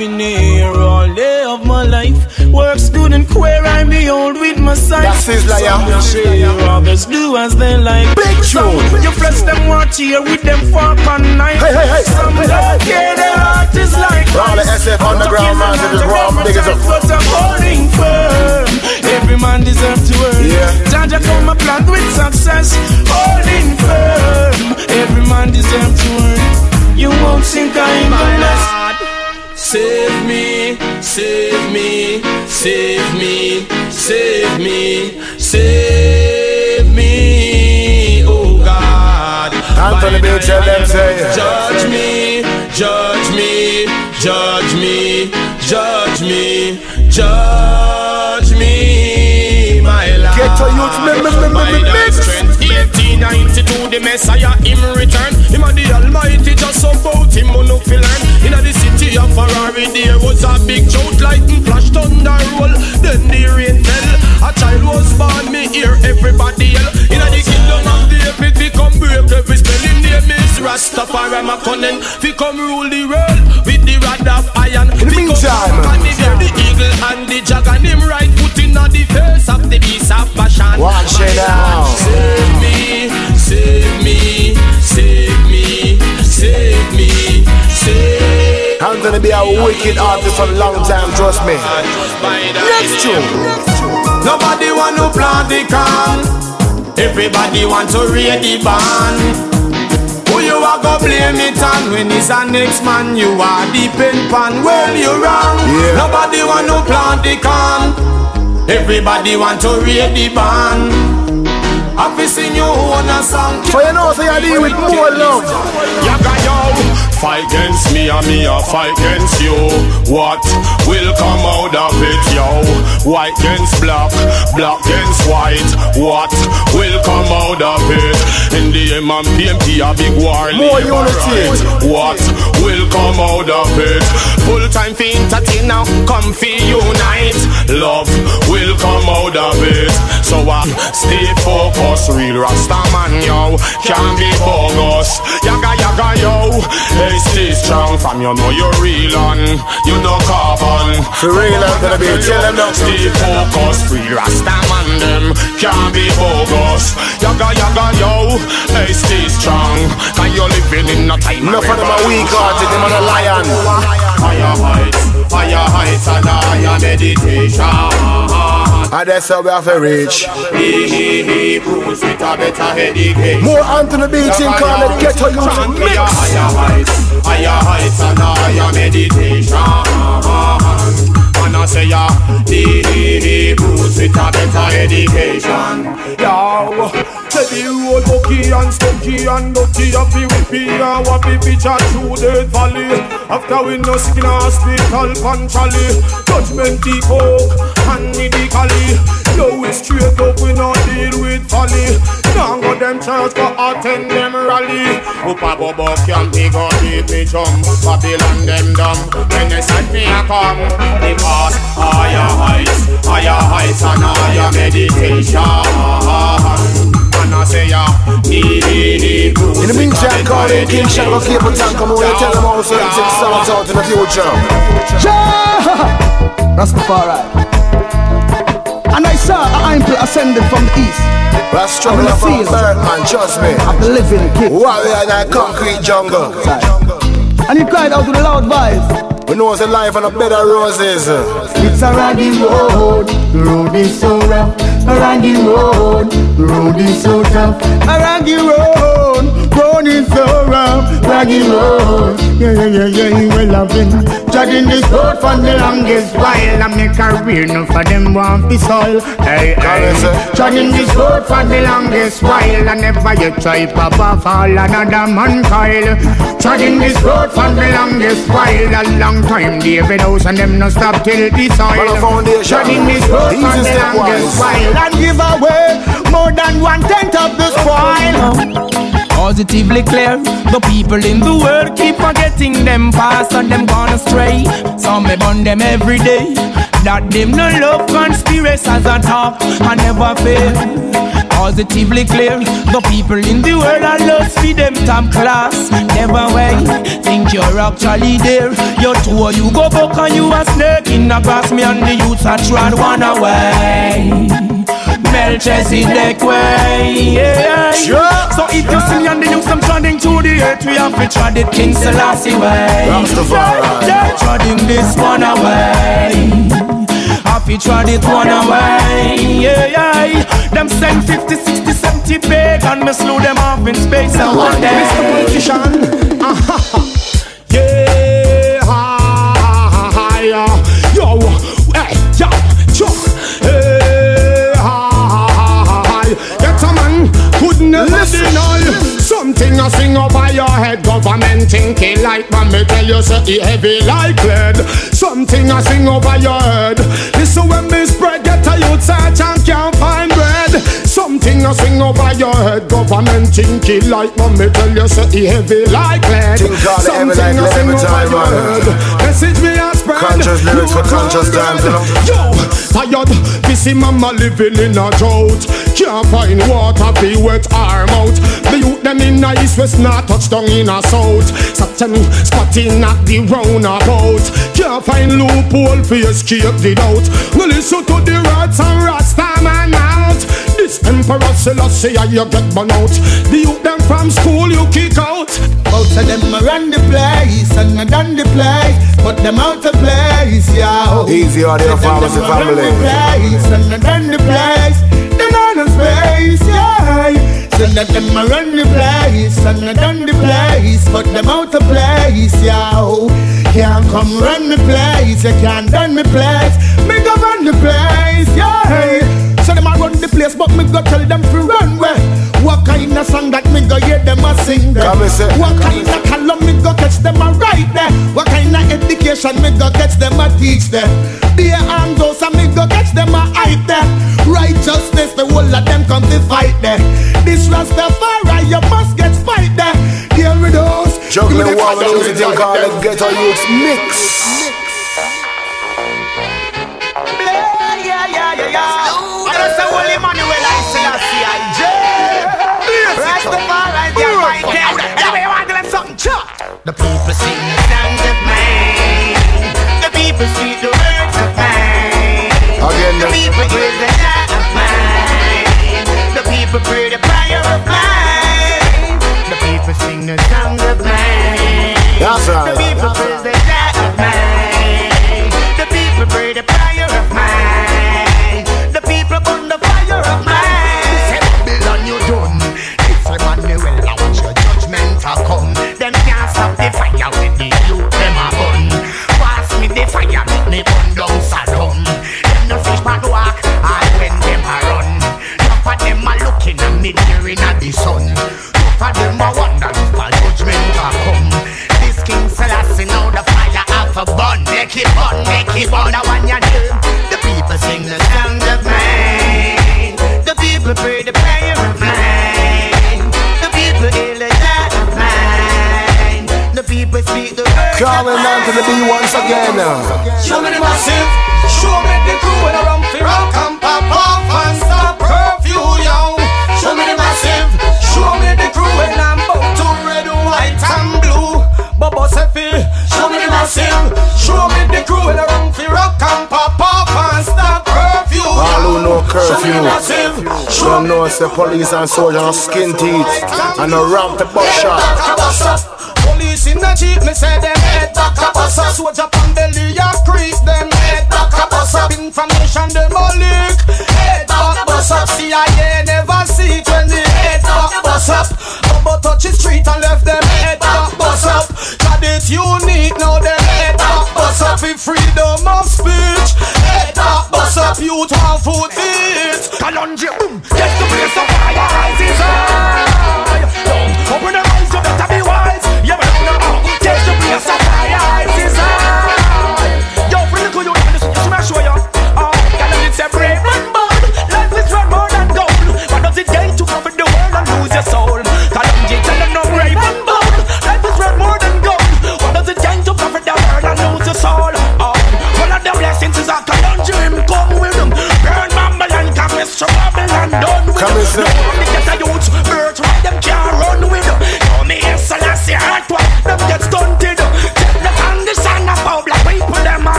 Been here all day of my life. Works good and queer, I'm behold with my sight. That's his liar. Share, others do as they like. Big tune. You flesh them watch here with them fork and knife. Hey, hey, hey. Some don't care, their heart is like All the. SF underground man, they just raw big as up. But I'm holding firm. Every man deserves to earn. Yeah. Jaja come a plant with success. Holding firm. Every man deserves to earn. You won't sink in unless. Save me, save me, save me, save me, save me, oh God. Anthony Bill tell them, say. Judge me, judge me, judge me, judge me, judge me, my Lord. Get to youth, me, 1892, the Messiah, him return. Him and the Almighty just about him, on up learn. In the city of Ferrari, there was a big shout, lightning flash, thunder roll. Then the rain fell. A child was born, me hear everybody yell. In the kingdom of the epic, we come break every spell. In the is Rastafari, my cunning. We come rule the world with the rod of iron. In the meantime. and the the eagle and the dragon. Him right foot in the face of the beast of passion. Watch it now. Save me, save me, save me, save me, save Anthony be a wicked artist for a long time, trust me. Next tune. Nobody want to plant the corn. Everybody want to read the band. Who you are go blame it on when it's a next man you are deep in pan. Well you wrong. Yeah. Nobody want to plant the corn. Everybody want to read the band. I've you on a song. So you know, so you deal with more love. Yaga yo, fight against me and me a fight against you. What will come out of it, yo? White against black, black against white. What will come out of it? In the M and PMP a big war More unity. Right. What will come out of it? Full time for entertain now, come for unite. Love will come out of it. So I stay focused, real Rasta man, yo. Can't be bogus. Yaga yaga yo. Hey, stay strong from you know you're real on. You know carbon. For real, I'm gonna be tell them. Stay focused, real Rasta man them. Can't be bogus. Yaga yaga yo. Hey, stay strong. Cause you're living in a time. Enough of them a weak hearted, them are a lion. Higher heights, higher heights and higher meditation. And that's how we have to reach. He, he, he, Bruce with a better education. More Anthony Beating call it Ghetto Youth Mix. Higher heights, higher heights and higher meditation. And I say, yeah, he, he, he, Bruce with a better education. Yo, say the road bookie and stucky and dirty Have the whippy and wappy a through the valley. After we no sick in hospital punctually Judgment the coke and the cali Yo, we straight up, we no deal with folly. Now go them church go attend them rally. Up a bobo can't be go beat me chum Babylon them dumb. When they send me a come. Because higher heights, higher heights and higher meditation and I say yeah, need, need, In the meantime, call in King Shango Capleton, come on, you tell them how certain things sound out in the future. Yeah! Rastafari. And I saw an angel ascending from the east. We're struggling from birth, man, trust me. Of the living gift. Warrior in that concrete jungle. And he cried out with a loud voice. We know it's a life on a bed of roses. It's a raggy road, the road is so rough. A raggy road, road is so tough. A raggy road, road is so rough. Raggy road, yeah, yeah, yeah, yeah, we loving. Judging this road for the longest while. I make a career, no for them want be soil. Hey, hey. Judging this road for the longest while. I never yet try pop off all another man coil. Judging this road for the longest while. A long time, David House and them no stop till the soil. Judging this road for the longest while. And give away more than one tenth of the spoil positively clear. The people in the world keep forgetting them past and them gone astray. Some me burn them every day. That them no love conspiracies at all I never fail. Positively clear. The people in the world are lost for them top class. Never way. Think you're actually there. You're two you go back and you a snake in the grass. Me and the youths are trying one away. Melchizedek way. Yeah. Sure. So if you see me and the youth, I'm treading to the earth, we have to tread it King Selassie way. Yeah, yeah. Treading this one away. Happy tried it one away, yeah, yeah. Them send 50, 60, 70 big and me slew them off in space and one day. Mr. Politician, yeah, never Listen. deny Something I sing over your head. Government thinking like man me tell you say it heavy like lead. Something I sing over your head. Listen when me spread Get a youth search and can't Something I sing over your head. Government thinking like me tell you say he heavy like lead. Something I sing over your head. Message me and spread. Conscious lyrics for conscious times, Yo, tired. Busy mama living in a drought. Can't find water be wet our mouth. The youth them in a east west not touch down in a south. A spotting at the roundabout Can't find loophole for escape the doubt. No listen to the emperor Selassie you get burn out The youth them from school you kick out Most of them run the place and I done the place But them out the place, yeah Easy audio pharmacy family Run the place and I done the place Them on the space, yeah Say that them a run the place and I done the place, but them out of place, yo. Can't come run the place, you can't done the place. Me go run the place, yeah. So run the place, but me go tell them to run where. What kind of song that me go hear them a sing there? What kind of column me go catch them a write there? What kind of education me go catch them a teach there? Beer and those and me go catch them a hype there. Righteousness, the whole of them come to fight there. This Rastafari, you must get spite there. Deal with those. Juggling one with those thing called the Ghetto Youths Mix. Yeah, yeah, yeah, yeah. The people sing the songs of mine. The people speak the words of mine. Again, The people praise the God of mine. The people pray the prayer of mine. The people sing the songs of mine. That's right. Them a looking at me nearing at the sun. Enough of them a wonder if a judgment come. This King Selassie now the fire have a burn. Make it burn, make it want your name. The people sing the songs of mine. The people pray the prayer of mine. The people heal of mine. The people speak the word. Calling down to the B once again. Show me the massive. Show me the crew in a rum fi rock yo. All who know Show me the curfew. Don't know it's the police and soldiers no skin teeth and no ramp the butt shot. Police in the jeep, me say them head back a bus up. Soldier pan belly a creep, them head back a bus up. Information them a leak, head back a bus up. CIA never see when the head back a bus up.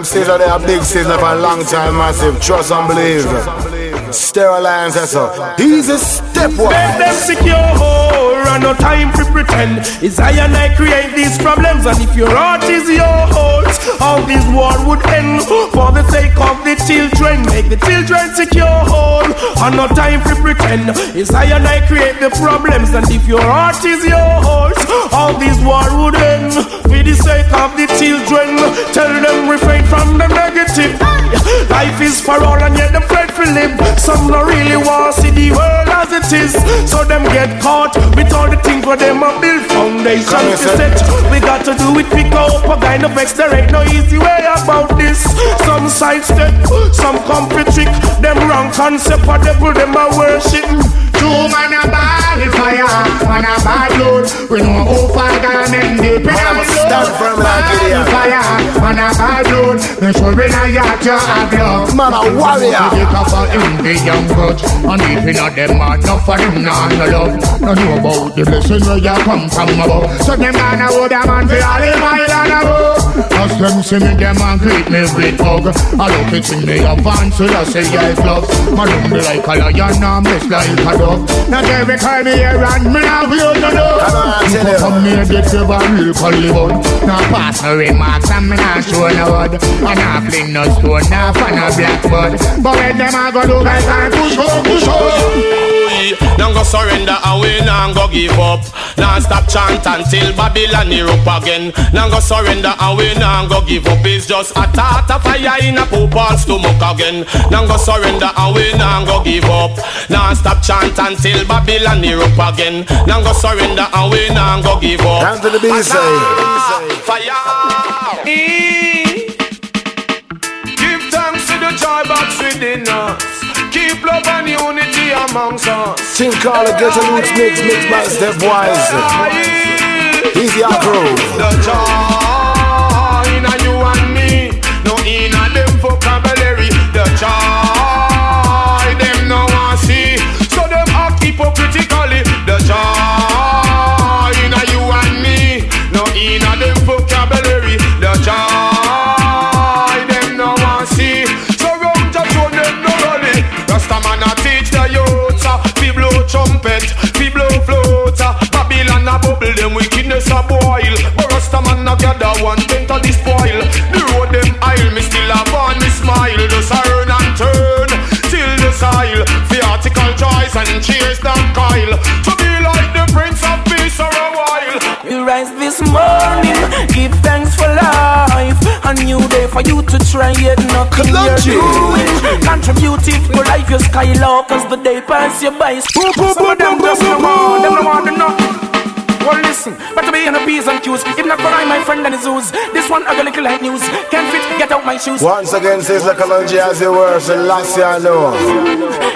Them season they are big season for a long time, massive. Trust and believe. Sterilize that's all. He's a step one. Make them secure, and no time to pretend. It's I and I create these problems, and if your heart is yours, all this war would end. For the sake of the children, make the children secure, and no time to pretend. It's I and I create the problems, and if your heart is yours, all this war would end. For the sake of the children, tell them refrain from the negative. Life is for all, and yet them afraid to live. Some don't really want to see the world as it is. So them get caught with all the things where them a build foundation Come to set. We got to do it, pick up a kind of vex. There ain't no easy way about this. Some side step, some comfort trick. Them wrong concept, what devil them a worship. Two man a ball fire, man a bad load. We know who fall down and Man, our stand firm like it, fire and a bad load. Make sure a yacht you have love. Man a warrior. Pick up a envy young grudge. And if you know them man, enough for them nah no love. No know about the blessing where you come from above. So them man a hold a man for all the mile and above. As them see me, them man greet me with hug. I look it in me and so I say I love. Man look me like a lion, and miss like a dove. Not every time me hear and me now feel no know. People come here get the real Hollywood. Now pass no remarks and me not show no word. And I fling no stone, now fan a blackboard. But when them a go look I can push home, push home. Now go surrender and we now go give up. Now stop chant until Babylon erupt again. Now go surrender and we now go give up. It's just a tart of fire in a poopal stomach again. Now go surrender and we now go give up. Now stop chant until Babylon erupt again. Now go surrender and we now go give up. Down to the B side. Fire. E. Give thanks to the joy box within us. Love and unity amongst us. Think all the ghetto roots mix, mix by stepwise. Easy approach. The joy in you and me, no in them vocabulary. The joy trumpet, fi blow float. uh, Babylon a bubble, them wickedness a boil. But Rastaman a gather one thing to the spoil. The road them aisle, me still have on me smile. Just a turn and turn till the soil. Theatrical joys and cheers that coil. To be like the Prince of Peace for a while. You rise this morning, give thanks for life. A new day for you to try yet nothing you're doing. Contributive to your skylark cause the day pass you by. Some of them just no P's and Q's. If not for I, my friend and his ooze. This one I got little like news. Can't fit, get out my shoes. Once again, says a lunge as your words, and last year I know.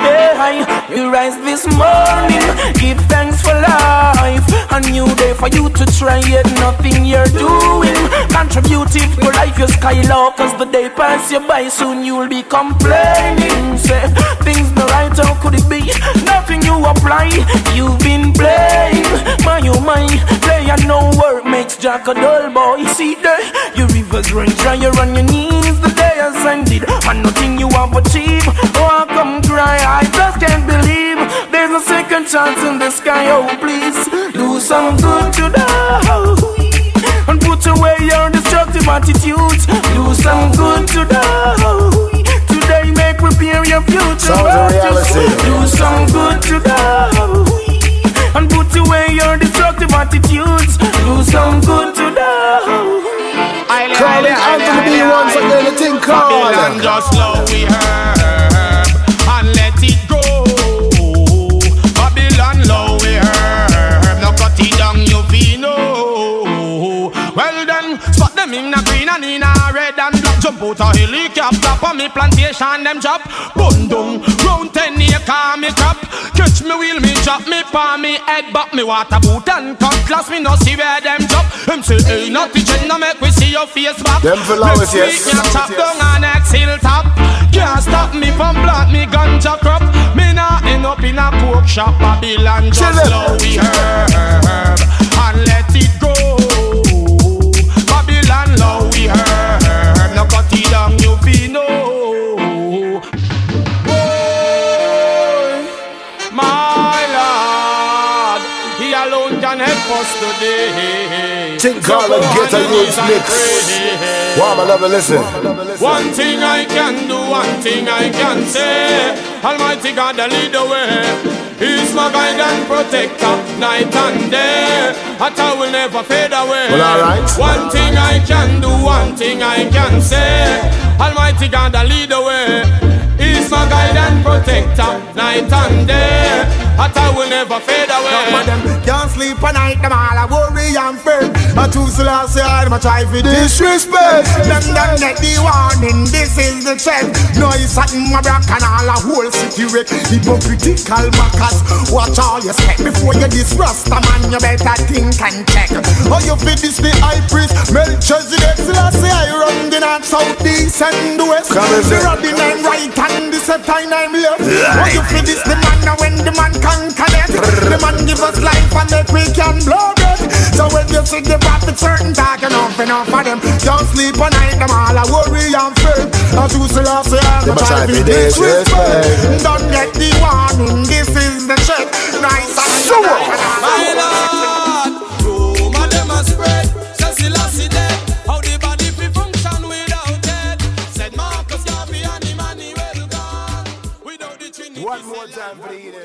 Hey, hi, you rise this morning, give thanks for life. A new day for you to try yet nothing you're doing. Contributive to life, your skylark, cause the day pass you by, soon you'll be complaining. Say, things no right, how could it be? Nothing you apply, you've been blamed. My, oh my, play and no work makes Jack a dull boy. See there, your rivers run dry, you're on your knees, the day has ended, and nothing you have achieved. Oh, I come cry, I just can't believe there's a second chance in the sky. Oh, please do some good today and put away your destructive attitudes. Do some good today. Today, make prepare your future. Sounds a reality. Do some good today attitudes. Do some good today. Call it Anthony B once again, the thing called. Babylon just love we herb and let it go. Babylon love we herb, now cut it down you feel no. Well then, spot them in a green and in a red and black. Jump out a helicopter on me plantation, them chop. Bun down, round ten acre me crop. Catch me wheel, me chop me palm, me head back, me water boot and cutlass. Me no see where them chop. Them say, hey, not the gender, make we see your face back. Them Next yes. me chop down a next hilltop. Can't stop me from plant me ganja crop. Me nah end up in a pork shop. Babylon just love we herb and let it go. Today. Think call and get a youth mix. Wow, my love, listen. One thing I can do, one thing I can say. Almighty God, I lead the way. He's my guide and protector, night and day. That I will never fade away. Well, alright. One thing I can do, one thing I can say. Almighty God, I lead the way. He's my guide and protector, night and day. That I will never fade away. Some of them Can't sleep at night, them all a worry and fear. I choose the last year, them a try for disrespect. Them done get the warning, this is the check. Noise at my back and all a whole city wreck. Hypocritical backers, watch all you step before you this rasta man. You better think and check. Oh, you fit this the high priest, Melchizedek. Selassie, I run the north, south, east and west. The rod nine right and the set time I'm left. Oh, you fit this the man now when the man conquer it. The man give us life and make we can blow it. So when you see the prophet certain talk enough enough for them. Don't sleep at night, them all a worry and fear. And to Selassie, I'm a try to disrespect. Don't get the warning, this is the check. Nice and My love. One more time for the.